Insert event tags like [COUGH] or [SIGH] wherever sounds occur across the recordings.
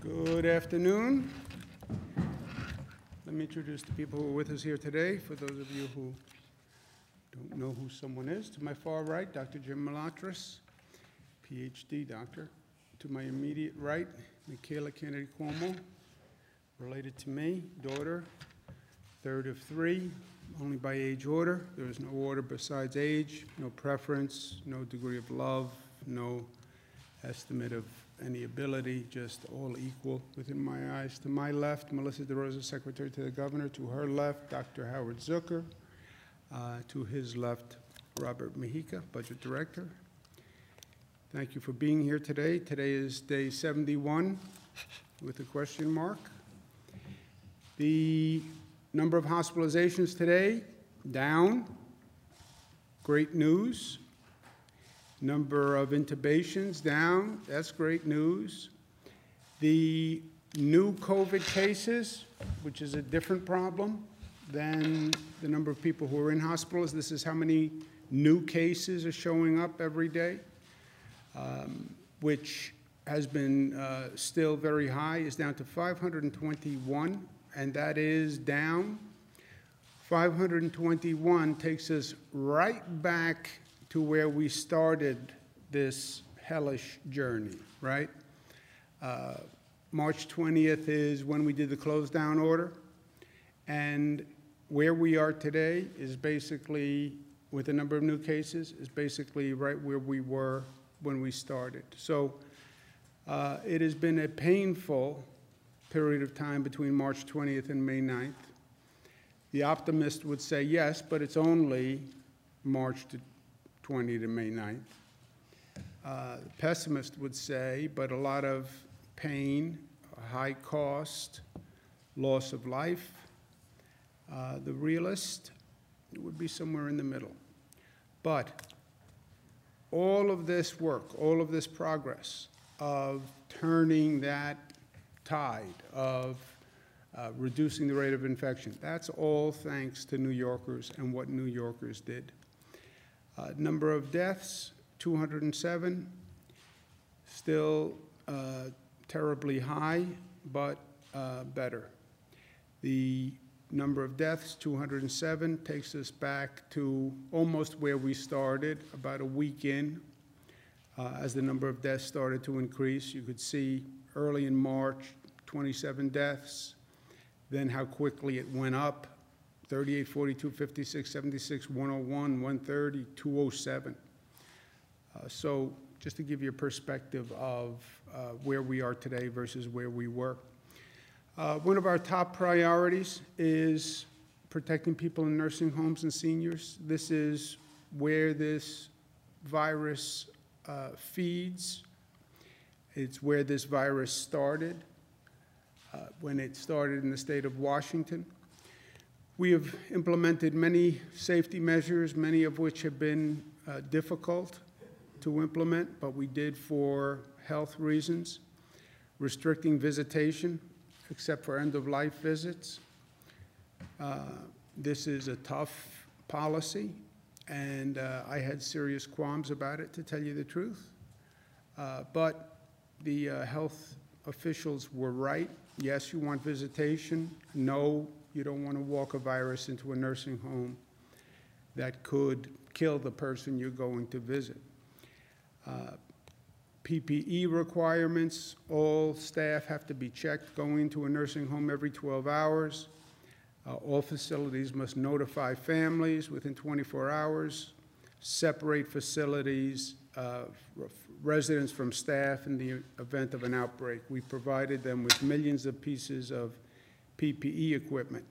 Good afternoon. Let me introduce the people who are with us here today. For those of you who don't know who someone is, to my far right, Dr. Jim Malatras, PhD doctor. To my immediate right, Michaela Kennedy Cuomo, related to me, daughter, third of three, only by age order. There is no order besides age, no preference, no degree of love, no estimate of any ability, just all equal within my eyes. To my left, Melissa DeRosa, Secretary to the Governor. To her left, Dr. Howard Zucker. Uh, To his left, Robert Mujica, Budget Director. Thank you for being here today. Today is day 71 with a question mark. The number of hospitalizations today, down. Great news. Number of intubations down, that's great news. The new COVID cases, which is a different problem than the number of people who are in hospitals, this is how many new cases are showing up every day, um, which has been uh, still very high, is down to 521, and that is down. 521 takes us right back to where we started this hellish journey, right? Uh, March 20th is when we did the close down order. And where we are today is basically, with the number of new cases, is basically right where we were when we started. So uh, it has been a painful period of time between March 20th and May 9th. The optimist would say yes, but it's only March to 20 to May 9th. Uh, the pessimist would say, but a lot of pain, high cost, loss of life. Uh, the realist would be somewhere in the middle. But all of this work, all of this progress of turning that tide, of uh, reducing the rate of infection, that's all thanks to New Yorkers and what New Yorkers did. Uh, Number of deaths, 207, still uh, terribly high, but uh, better. The number of deaths, 207, takes us back to almost where we started, about a week in. Uh, As the number of deaths started to increase, you could see early in March, 27 deaths, then how quickly it went up, 38, 42, 56, 76, 101, 130, 207. Uh, So just to give you a perspective of uh, where we are today versus where we were. Uh, One of our top priorities is protecting people in nursing homes and seniors. This is where this virus uh, feeds. It's where this virus started, uh, when it started in the state of Washington. We have implemented many safety measures, many of which have been uh, difficult to implement, but we did for health reasons, restricting visitation except for end-of-life visits. Uh, This is a tough policy, and uh, I had serious qualms about it, to tell you the truth. Uh, But the uh, health officials were right. Yes, you want visitation. No, you don't want to walk a virus into a nursing home that could kill the person you're going to visit. Uh, PPE requirements, all staff have to be checked going into a nursing home every 12 hours. Uh, All facilities must notify families within 24 hours, separate facilities, uh, residents from staff in the event of an outbreak. We provided them with millions of pieces of PPE equipment.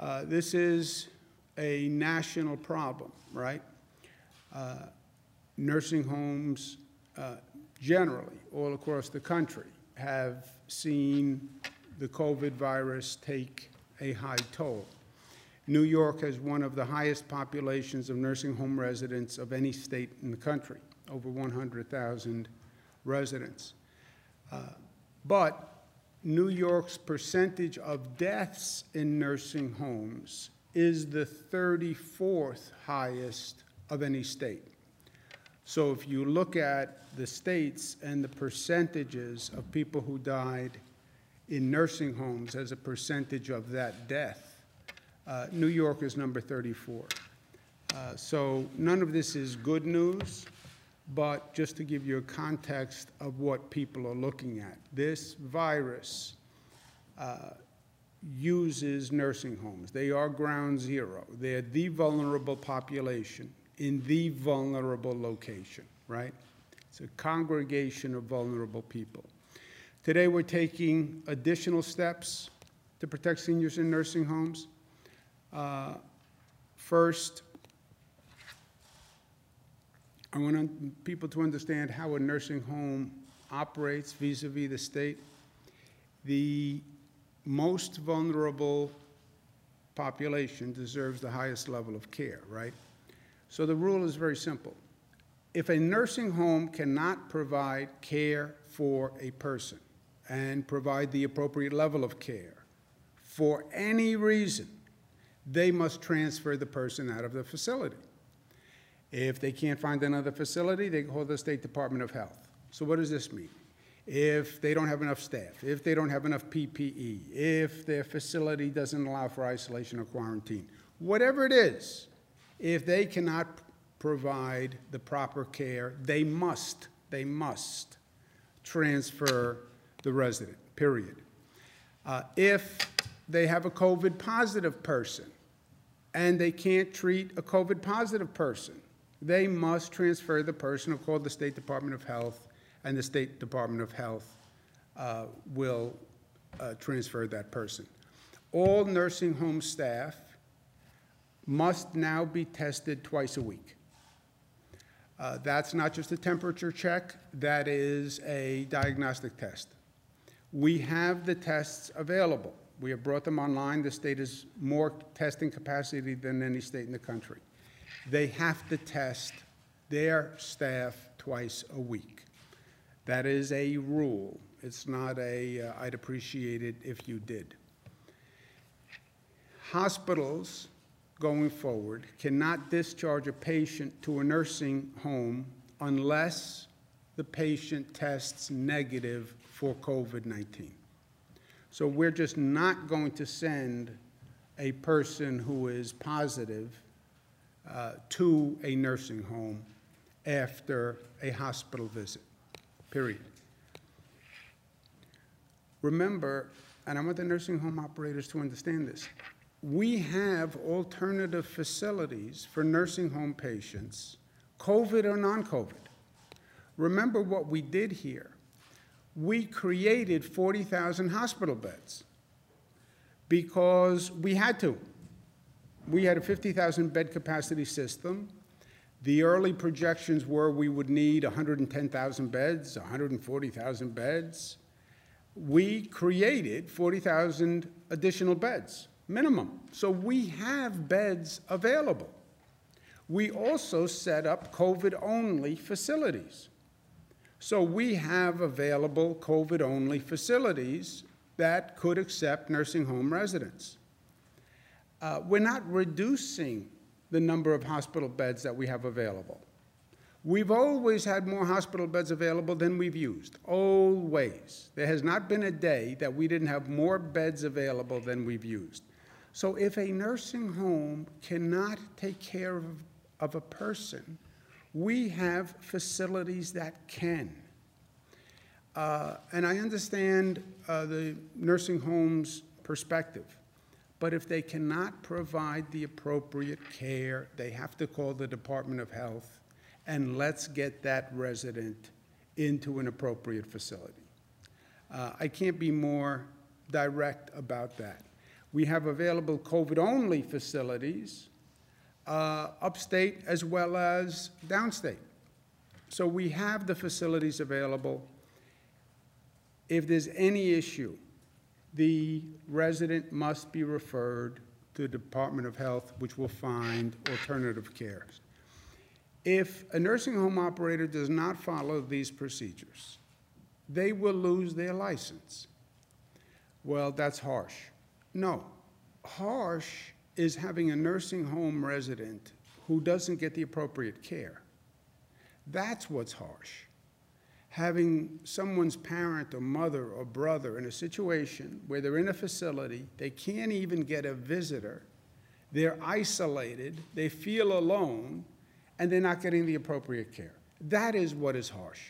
Uh, This is a national problem, right? Uh, Nursing homes uh, generally, all across the country, have seen the COVID virus take a high toll. New York has one of the highest populations of nursing home residents of any state in the country, over 100,000 residents. Uh, But New York's percentage of deaths in nursing homes is the 34th highest of any state. So if you look at the states and the percentages of people who died in nursing homes as a percentage of that death, uh, New York is number 34. Uh, So none of this is good news, but just to give you a context of what people are looking at. This virus uh, uses nursing homes. They are ground zero. They're the vulnerable population in the vulnerable location, right? It's a congregation of vulnerable people. Today, we're taking additional steps to protect seniors in nursing homes. Uh, First, I want people to understand how a nursing home operates vis-à-vis the state. The most vulnerable population deserves the highest level of care, right? So the rule is very simple. If a nursing home cannot provide care for a person and provide the appropriate level of care for any reason, they must transfer the person out of the facility. If they can't find another facility, they call the State Department of Health. So what does this mean? If they don't have enough staff, if they don't have enough PPE, if their facility doesn't allow for isolation or quarantine, whatever it is, if they cannot provide the proper care, they must, they must transfer the resident, period. Uh, If they have a COVID-positive person and they can't treat a COVID-positive person, they must transfer the person or call the State Department of Health, and the State Department of Health uh, will uh, transfer that person. All nursing home staff must now be tested twice a week. Uh, That's not just a temperature check, that is a diagnostic test. We have the tests available. We have brought them online. The state has more testing capacity than any state in the country. They have to test their staff twice a week. That is a rule. It's not a, uh, I'd appreciate it if you did. Hospitals, going forward, cannot discharge a patient to a nursing home unless the patient tests negative for COVID-19. So we're just not going to send a person who is positive uh, to a nursing home after a hospital visit, period. Remember, and I want the nursing home operators to understand this, we have alternative facilities for nursing home patients, COVID or non-COVID. Remember what we did here. We created 40,000 hospital beds because we had to. We had a 50,000 bed capacity system. The early projections were we would need 110,000 beds, 140,000 beds. We created 40,000 additional beds, minimum. So we have beds available. We also set up COVID-only facilities. So we have available COVID-only facilities that could accept nursing home residents. Uh, We're not reducing the number of hospital beds that we have available. We've always had more hospital beds available than we've used, always. There has not been a day that we didn't have more beds available than we've used. So if a nursing home cannot take care of, of a person, we have facilities that can. Uh, And I understand uh, the nursing home's perspective. But if they cannot provide the appropriate care, they have to call the Department of Health, and let's get that resident into an appropriate facility. Uh, I can't be more direct about that. We have available COVID-only facilities uh, upstate as well as downstate. So we have the facilities available. If there's any issue, the resident must be referred to the Department of Health, which will find alternative cares. If a nursing home operator does not follow these procedures, they will lose their license. Well, that's harsh. No, harsh is having a nursing home resident who doesn't get the appropriate care. That's what's harsh. Having someone's parent or mother or brother in a situation where they're in a facility, they can't even get a visitor, they're isolated, they feel alone, and they're not getting the appropriate care. That is what is harsh.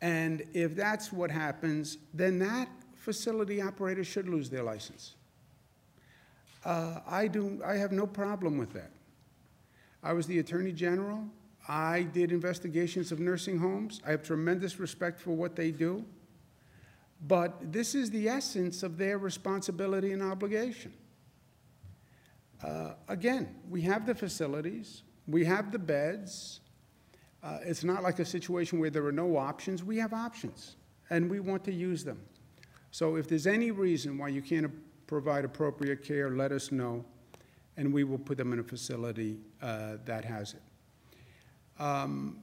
And if that's what happens, then that facility operator should lose their license. Uh, I do, I have no problem with that. I was the Attorney General. I did investigations of nursing homes. I have tremendous respect for what they do. But this is the essence of their responsibility and obligation. Uh, again, we have the facilities, we have the beds. Uh, it's not like a situation where there are no options. We have options, and we want to use them. So if there's any reason why you can't provide appropriate care, let us know, and we will put them in a facility uh, that has it. Um,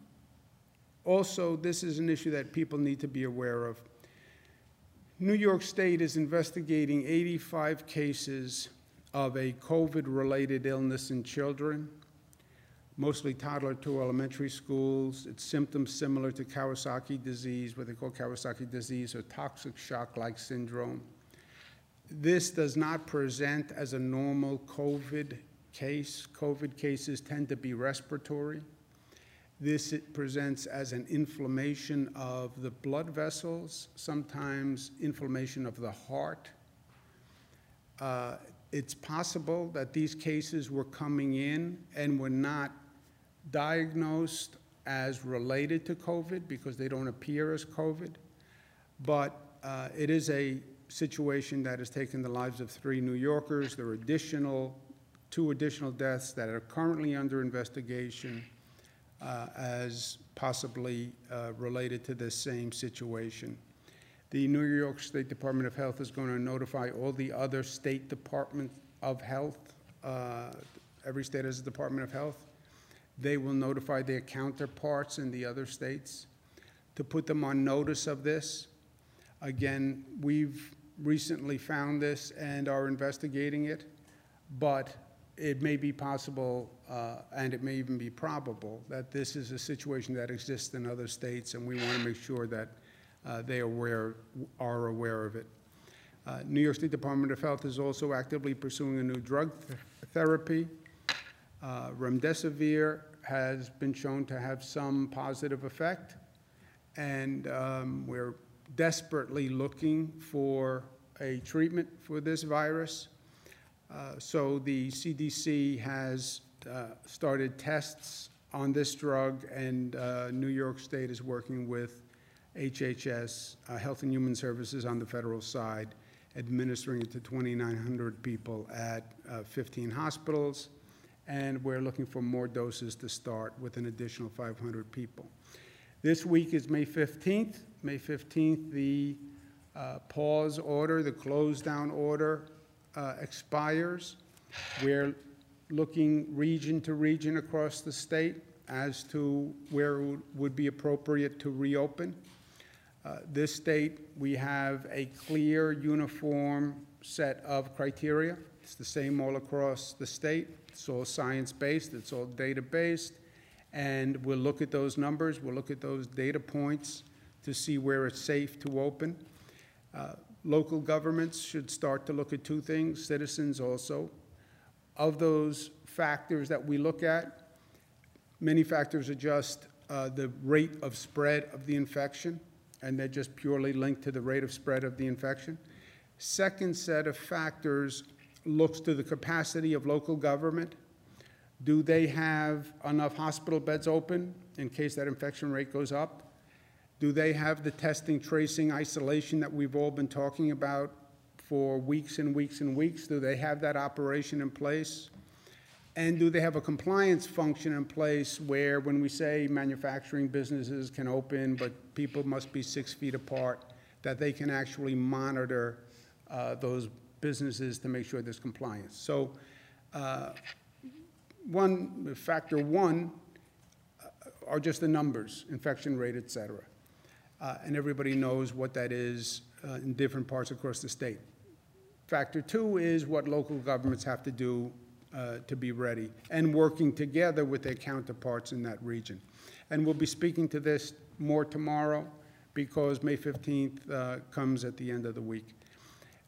also, this is an issue that people need to be aware of. New York State is investigating 85 cases of a COVID-related illness in children, mostly toddler to elementary schools. It's symptoms similar to Kawasaki disease, what they call Kawasaki disease or toxic shock-like syndrome. This does not present as a normal COVID case. COVID cases tend to be respiratory. This it presents as an inflammation of the blood vessels, sometimes inflammation of the heart. Uh, it's possible that these cases were coming in and were not diagnosed as related to COVID because they don't appear as COVID. But uh, it is a situation that has taken the lives of three New Yorkers. There are additional, two additional deaths that are currently under investigation uh, as possibly uh, related to this same situation. The New York State Department of Health is going to notify all the other state departments of health. Uh, every state has a Department of Health. They will notify their counterparts in the other states to put them on notice of this. Again, we've recently found this and are investigating it, but it may be possible, uh, and it may even be probable, that this is a situation that exists in other states, and we want to make sure that uh, they are aware, are aware of it. Uh, New York State Department of Health is also actively pursuing a new drug th therapy. Uh, remdesivir has been shown to have some positive effect, and um, we're desperately looking for a treatment for this virus. Uh, so the CDC has uh, started tests on this drug, and uh, New York State is working with HHS, uh, Health and Human Services on the federal side, administering it to 2,900 people at uh, 15 hospitals. And we're looking for more doses to start with an additional 500 people. This week is May 15th. May 15th, the pause order, the close down order uh, expires. We're looking region to region across the state as to where it would be appropriate to reopen. Uh, this state, we have a clear, uniform set of criteria. It's the same all across the state. It's all science-based, it's all data-based, and we'll look at those numbers, we'll look at those data points to see where it's safe to open. Uh, local governments should start to look at two things, citizens also. Of those factors that we look at, many factors are just uh, the rate of spread of the infection and they're just purely linked to the rate of spread of the infection. Second set of factors looks to the capacity of local government. Do they have enough hospital beds open in case that infection rate goes up? Do they have the testing, tracing, isolation that we've all been talking about for weeks and weeks and weeks? Do they have that operation in place? And do they have a compliance function in place where when we say manufacturing businesses can open, but people must be six feet apart, that they can actually monitor uh, those businesses to make sure there's compliance? So uh, one, factor one uh, are just the numbers, infection rate, et cetera. Uh, and everybody knows what that is uh, in different parts across the state. Factor two is what local governments have to do uh, to be ready and working together with their counterparts in that region. And we'll be speaking to this more tomorrow because May 15th uh, comes at the end of the week.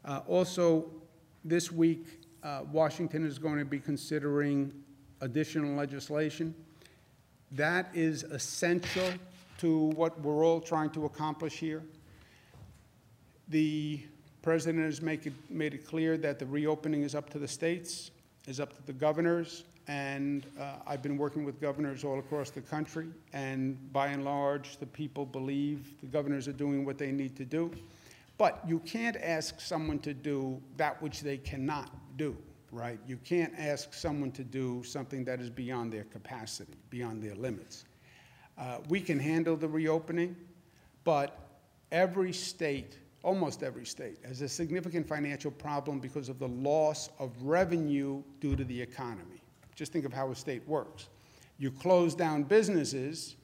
Uh, Also, this week, uh, Washington is going to be considering additional legislation. That is essential to what we're all trying to accomplish here. The president has it, made it clear that the reopening is up to the states, is up to the governors, and uh, I've been working with governors all across the country, and by and large, the people believe the governors are doing what they need to do. But you can't ask someone to do that which they cannot do, right? You can't ask someone to do something that is beyond their capacity, beyond their limits. Uh, we can handle the reopening, but every state, almost every state, has a significant financial problem because of the loss of revenue due to the economy. Just think of how a state works. You close down businesses,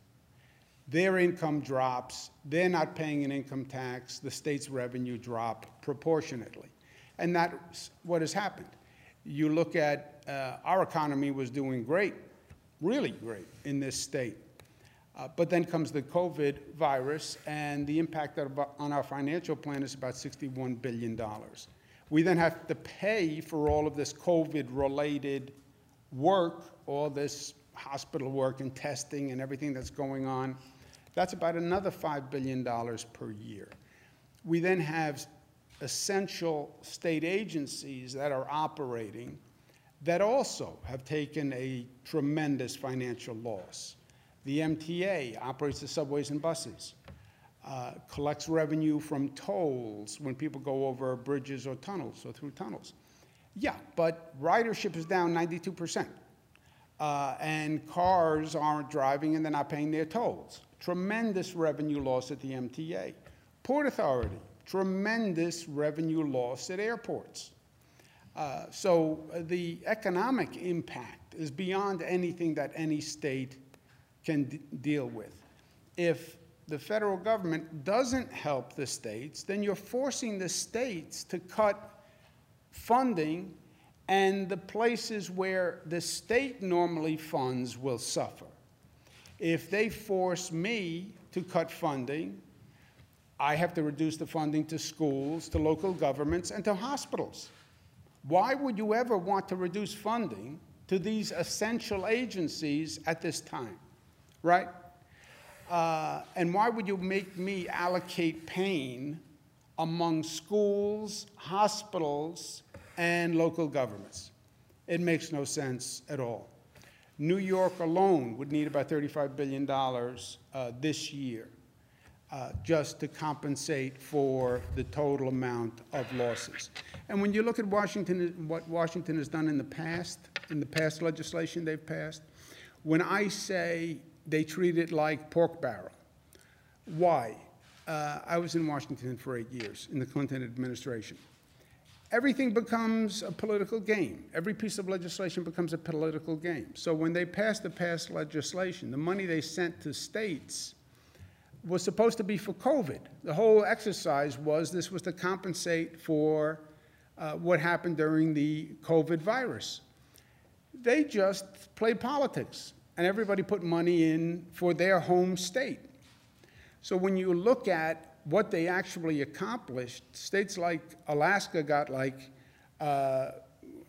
their income drops, they're not paying an income tax, the state's revenue drop proportionately. And that's what has happened. You look at, uh, our economy was doing great, really great in this state. Uh, But then comes the COVID virus, and the impact on our financial plan is about $61 billion. We then have to pay for all of this COVID-related work, all this hospital work and testing and everything that's going on. That's about another $5 billion per year. We then have essential state agencies that are operating that also have taken a tremendous financial loss. The MTA operates the subways and buses, uh, collects revenue from tolls when people go over bridges or tunnels or through tunnels. Yeah, but ridership is down 92%. Uh, and cars aren't driving and they're not paying their tolls. Tremendous revenue loss at the MTA. Port Authority, tremendous revenue loss at airports. Uh, so uh, the economic impact is beyond anything that any state can deal with. If the federal government doesn't help the states, then you're forcing the states to cut funding, and the places where the state normally funds will suffer. If they force me to cut funding, I have to reduce the funding to schools, to local governments, and to hospitals. Why would you ever want to reduce funding to these essential agencies at this time, right? Uh, and why would you make me allocate pain among schools, hospitals, and local governments? It makes no sense at all. New York alone would need about $35 billion uh, this year uh, just to compensate for the total amount of losses. And when you look at Washington, what Washington has done in the past, in the past legislation they've passed, when I say they treat it like pork barrel, why? Uh, I was in Washington for eight years in the Clinton administration. Everything becomes a political game. Every piece of legislation becomes a political game. So when they passed the past legislation, the money they sent to states was supposed to be for COVID. The whole exercise was this was to compensate for uh, what happened during the COVID virus. They just played politics, and everybody put money in for their home state. So when you look at what they actually accomplished, states like Alaska got like uh,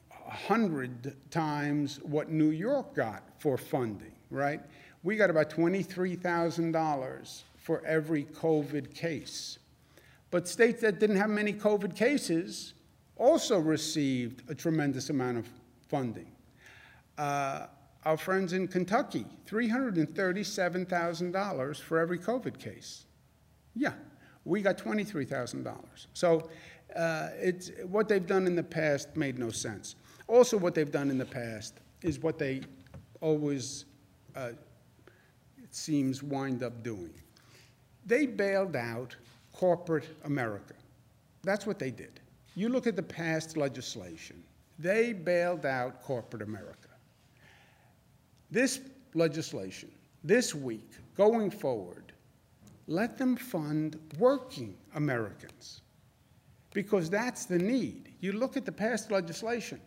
100 times what New York got for funding, right? We got about $23,000 for every COVID case. But states that didn't have many COVID cases also received a tremendous amount of funding. Uh, our friends in Kentucky, $337,000 for every COVID case. Yeah, we got $23,000. So uh, it's, what they've done in the past made no sense. Also, what they've done in the past is what they always, uh, it seems, wind up doing. They bailed out corporate America. That's what they did. You look at the past legislation, they bailed out corporate America. This legislation, this week, going forward, let them fund working Americans because that's the need. You look at the past legislation,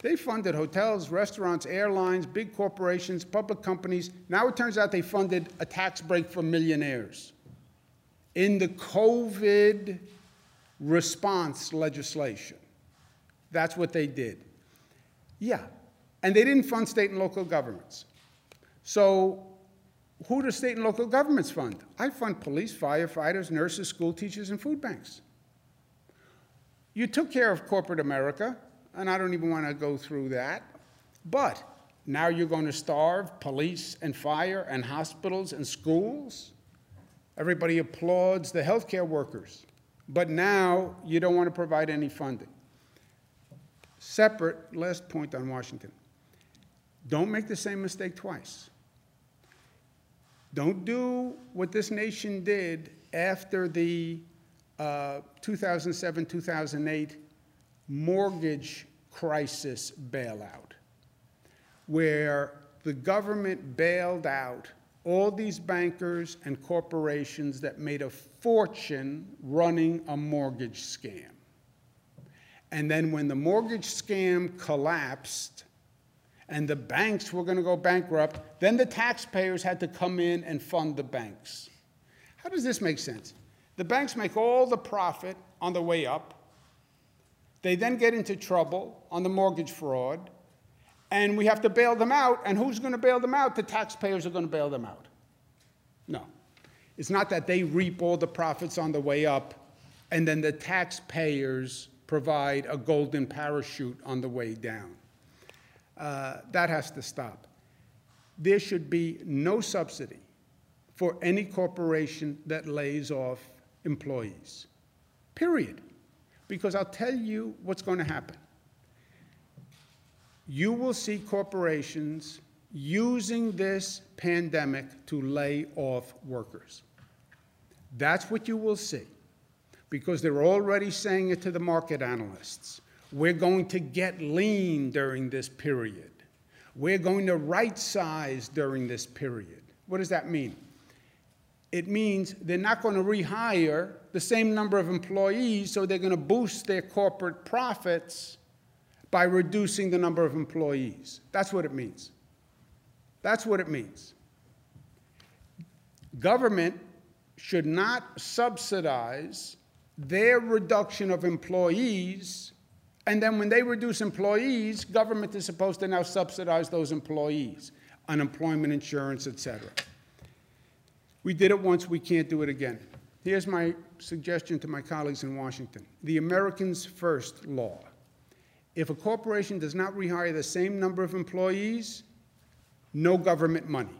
They funded hotels, restaurants, airlines, big corporations, public companies. Now it turns out they funded a tax break for millionaires. In the COVID response legislation, that's what they did. Yeah, and they didn't fund state and local governments. So who do state and local governments fund? I fund police, firefighters, nurses, school teachers, and food banks. You took care of corporate America, and I don't even want to go through that. But now you're going to starve police and fire and hospitals and schools. Everybody applauds the healthcare workers. But now you don't want to provide any funding. Separate, last point on Washington. Don't make the same mistake twice. Don't do what this nation did after the uh, 2007 2008 mortgage crisis bailout, where the government bailed out all these bankers and corporations that made a fortune running a mortgage scam. And then when the mortgage scam collapsed and the banks were going to go bankrupt, then the taxpayers had to come in and fund the banks. How does this make sense? The banks make all the profit on the way up. They then get into trouble on the mortgage fraud, and we have to bail them out. And who's going to bail them out? The taxpayers are going to bail them out. No. It's not that they reap all the profits on the way up, and then the taxpayers provide a golden parachute on the way down. Uh, that has to stop. There should be no subsidy for any corporation that lays off employees, period. Because I'll tell you what's going to happen. You will see corporations using this pandemic to lay off workers. That's what you will see because they're already saying it to the market analysts. We're going to get lean during this period. We're going to right size during this period. What does that mean? It means they're not going to rehire the same number of employees, so they're going to boost their corporate profits by reducing the number of employees. That's what it means. That's what it means. Government should not subsidize their reduction of employees, and then when they reduce employees, government is supposed to now subsidize those employees, unemployment insurance, et cetera. We did it once, we can't do it again. Here's my suggestion to my colleagues in Washington the Americans First law. If a corporation does not rehire the same number of employees, no government money.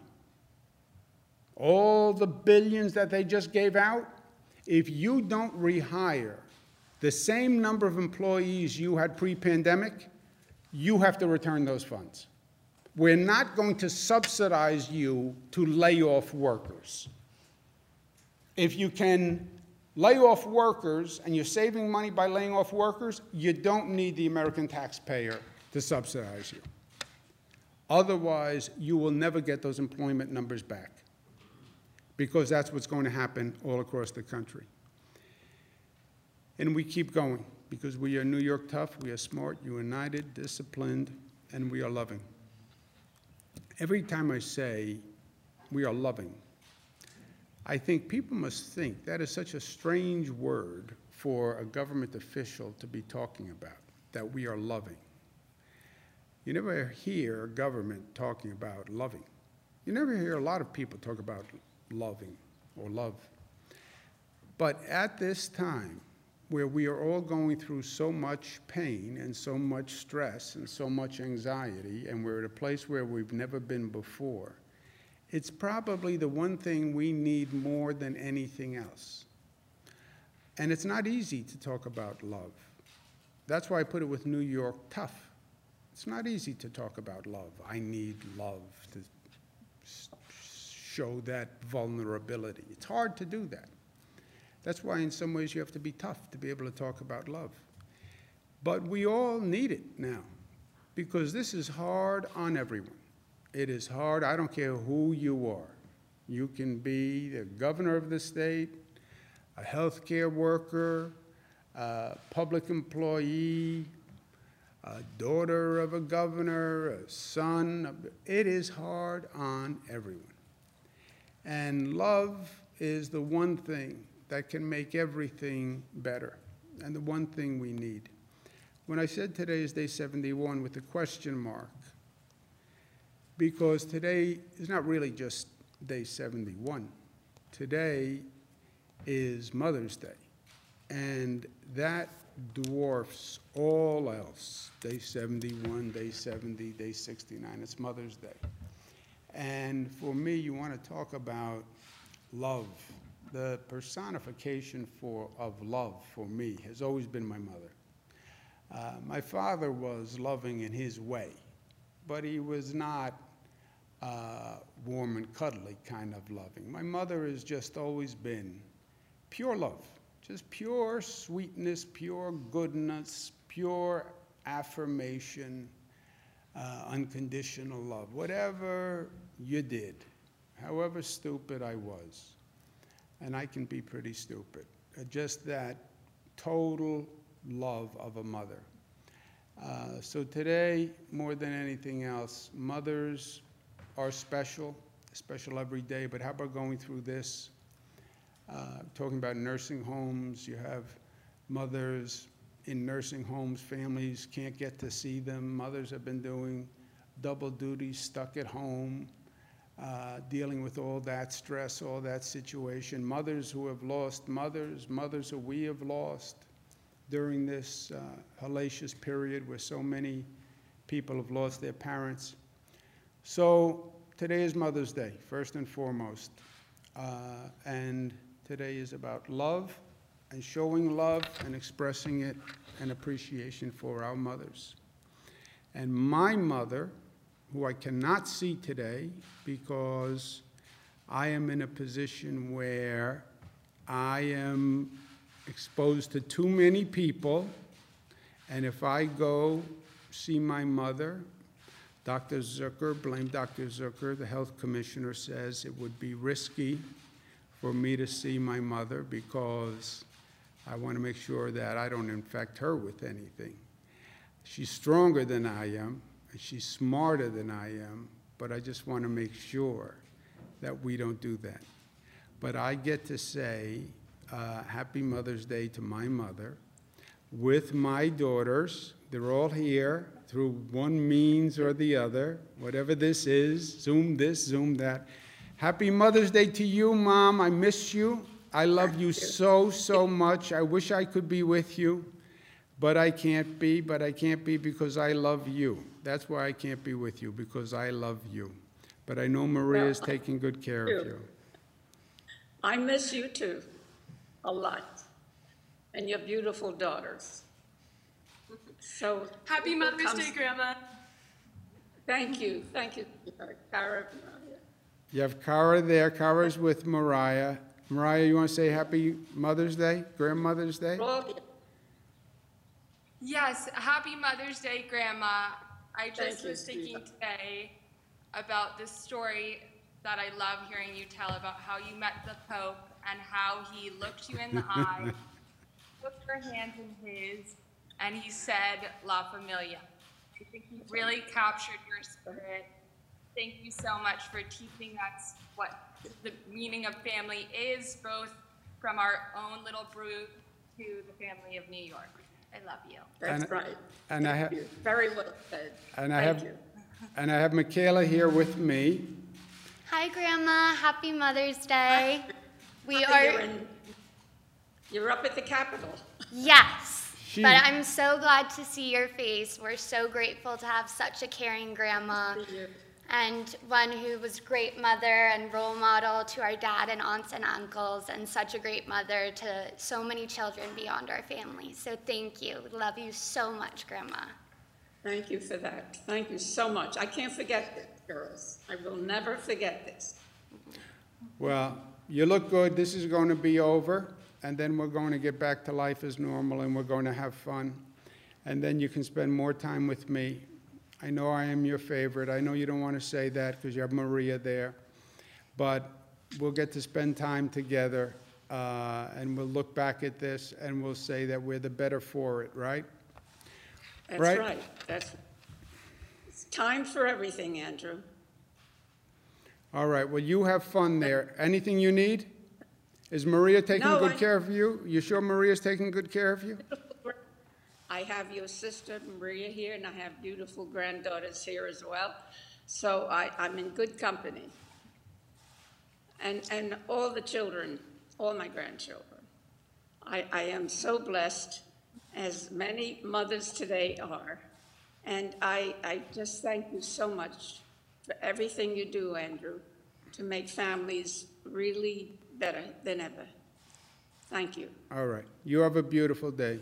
All the billions that they just gave out, if you don't rehire the same number of employees you had pre pandemic, you have to return those funds. We're not going to subsidize you to lay off workers. If you can lay off workers and you're saving money by laying off workers, you don't need the American taxpayer to subsidize you. Otherwise, you will never get those employment numbers back because that's what's going to happen all across the country. And we keep going because we are New York tough, we are smart, united, disciplined, and we are loving. Every time I say we are loving, I think people must think that is such a strange word for a government official to be talking about, that we are loving. You never hear government talking about loving. You never hear a lot of people talk about loving or love. But at this time, where we are all going through so much pain and so much stress and so much anxiety, and we're at a place where we've never been before, it's probably the one thing we need more than anything else. And it's not easy to talk about love. That's why I put it with New York tough. It's not easy to talk about love. I need love to show that vulnerability. It's hard to do that. That's why, in some ways, you have to be tough to be able to talk about love. But we all need it now because this is hard on everyone. It is hard. I don't care who you are. You can be the governor of the state, a healthcare worker, a public employee, a daughter of a governor, a son. It is hard on everyone. And love is the one thing that can make everything better, and the one thing we need. When I said today is day 71 with a question mark, because today is not really just day 71. Today is Mother's Day, and that dwarfs all else. Day 71, day 70, day 69, it's Mother's Day. And for me, you want to talk about love. The personification for, of love for me has always been my mother. Uh, my father was loving in his way, but he was not uh, warm and cuddly kind of loving. My mother has just always been pure love, just pure sweetness, pure goodness, pure affirmation, uh, unconditional love. Whatever you did, however stupid I was, and I can be pretty stupid, uh, just that total love of a mother. Uh, so today, more than anything else, mothers are special, special every day, but how about going through this? Uh, talking about nursing homes, you have mothers in nursing homes, families can't get to see them. Mothers have been doing double duty, stuck at home, uh, dealing with all that stress, all that situation. Mothers who have lost mothers, mothers who we have lost during this uh, hellacious period where so many people have lost their parents. So today is Mother's Day, first and foremost. Uh, and today is about love and showing love and expressing it and appreciation for our mothers. And my mother, who I cannot see today because I am in a position where I am exposed to too many people, and if I go see my mother, Dr. Zucker, blame Dr. Zucker, the health commissioner says it would be risky for me to see my mother because I want to make sure that I don't infect her with anything. She's stronger than I am, she's smarter than I am, but I just want to make sure that we don't do that. But I get to say uh, Happy Mother's Day to my mother with my daughters. They're all here through one means or the other, whatever this is Zoom this, Zoom that. Happy Mother's Day to you, Mom. I miss you. I love you so, so much. I wish I could be with you, but I can't be. But I can't be because I love you. That's why I can't be with you, because I love you. But I know Maria's Well, I taking good care of you. I miss you too, a lot, and your beautiful daughters. So. Happy Mother's comes- Day, Grandma. Thank you, thank you, Cara. You have Cara there. Cara's with Mariah. Mariah, you want to say Happy Mother's Day, Grandmother's Day? Yes, happy Mother's Day, Grandma. I just Thank you, was thinking Steve. today about this story that I love hearing you tell about how you met the Pope and how he looked you in the [LAUGHS] eye, took your hand in his, and he said, La Familia. I think he really captured your spirit. Thank you so much for teaching us what the meaning of family is, both from our own little brood to the family of New York. I love you. that's And- right. And I have, You- Very well said. and I have, you. and I have Michaela here with me. Hi, Grandma. Happy Mother's Day. [LAUGHS] We You're are, in- You're up at the Capitol. yes. She- But I'm so glad to see your face. We're so grateful to have such a caring grandma and one who was great mother and role model to our dad and aunts and uncles and such a great mother to so many children beyond our family. So thank you. Love you so much, Grandma. Thank you for that. Thank you so much. I can't forget this, girls. I will never forget this. Well, you look good. This is going to be over, and then we're going to get back to life as normal, and we're going to have fun. And then you can spend more time with me. I know I am your favorite. I know you don't want to say that because you have Maria there. But we'll get to spend time together, uh, and we'll look back at this, and we'll say that we're the better for it, right? That's Right. right. That's, it's time for everything, Andrew. All right, well, you have fun there. Anything you need? Is Maria taking No, good I- care of you? You sure Maria's taking good care of you? [LAUGHS] I have your sister Maria here, and I have beautiful granddaughters here as well. So I, I'm in good company. And, and all the children, all my grandchildren. I, I am so blessed, as many mothers today are. And I, I just thank you so much for everything you do, Andrew, to make families really better than ever. Thank you. All right, you have a beautiful day.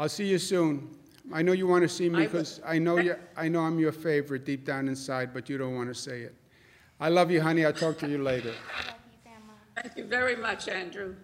I'll see you soon. I know you want to see me I because I know you, I know I'm your favorite deep down inside, but you don't want to say it. I love you, honey. I'll talk to you later. [LAUGHS] Thank you very much, Andrew.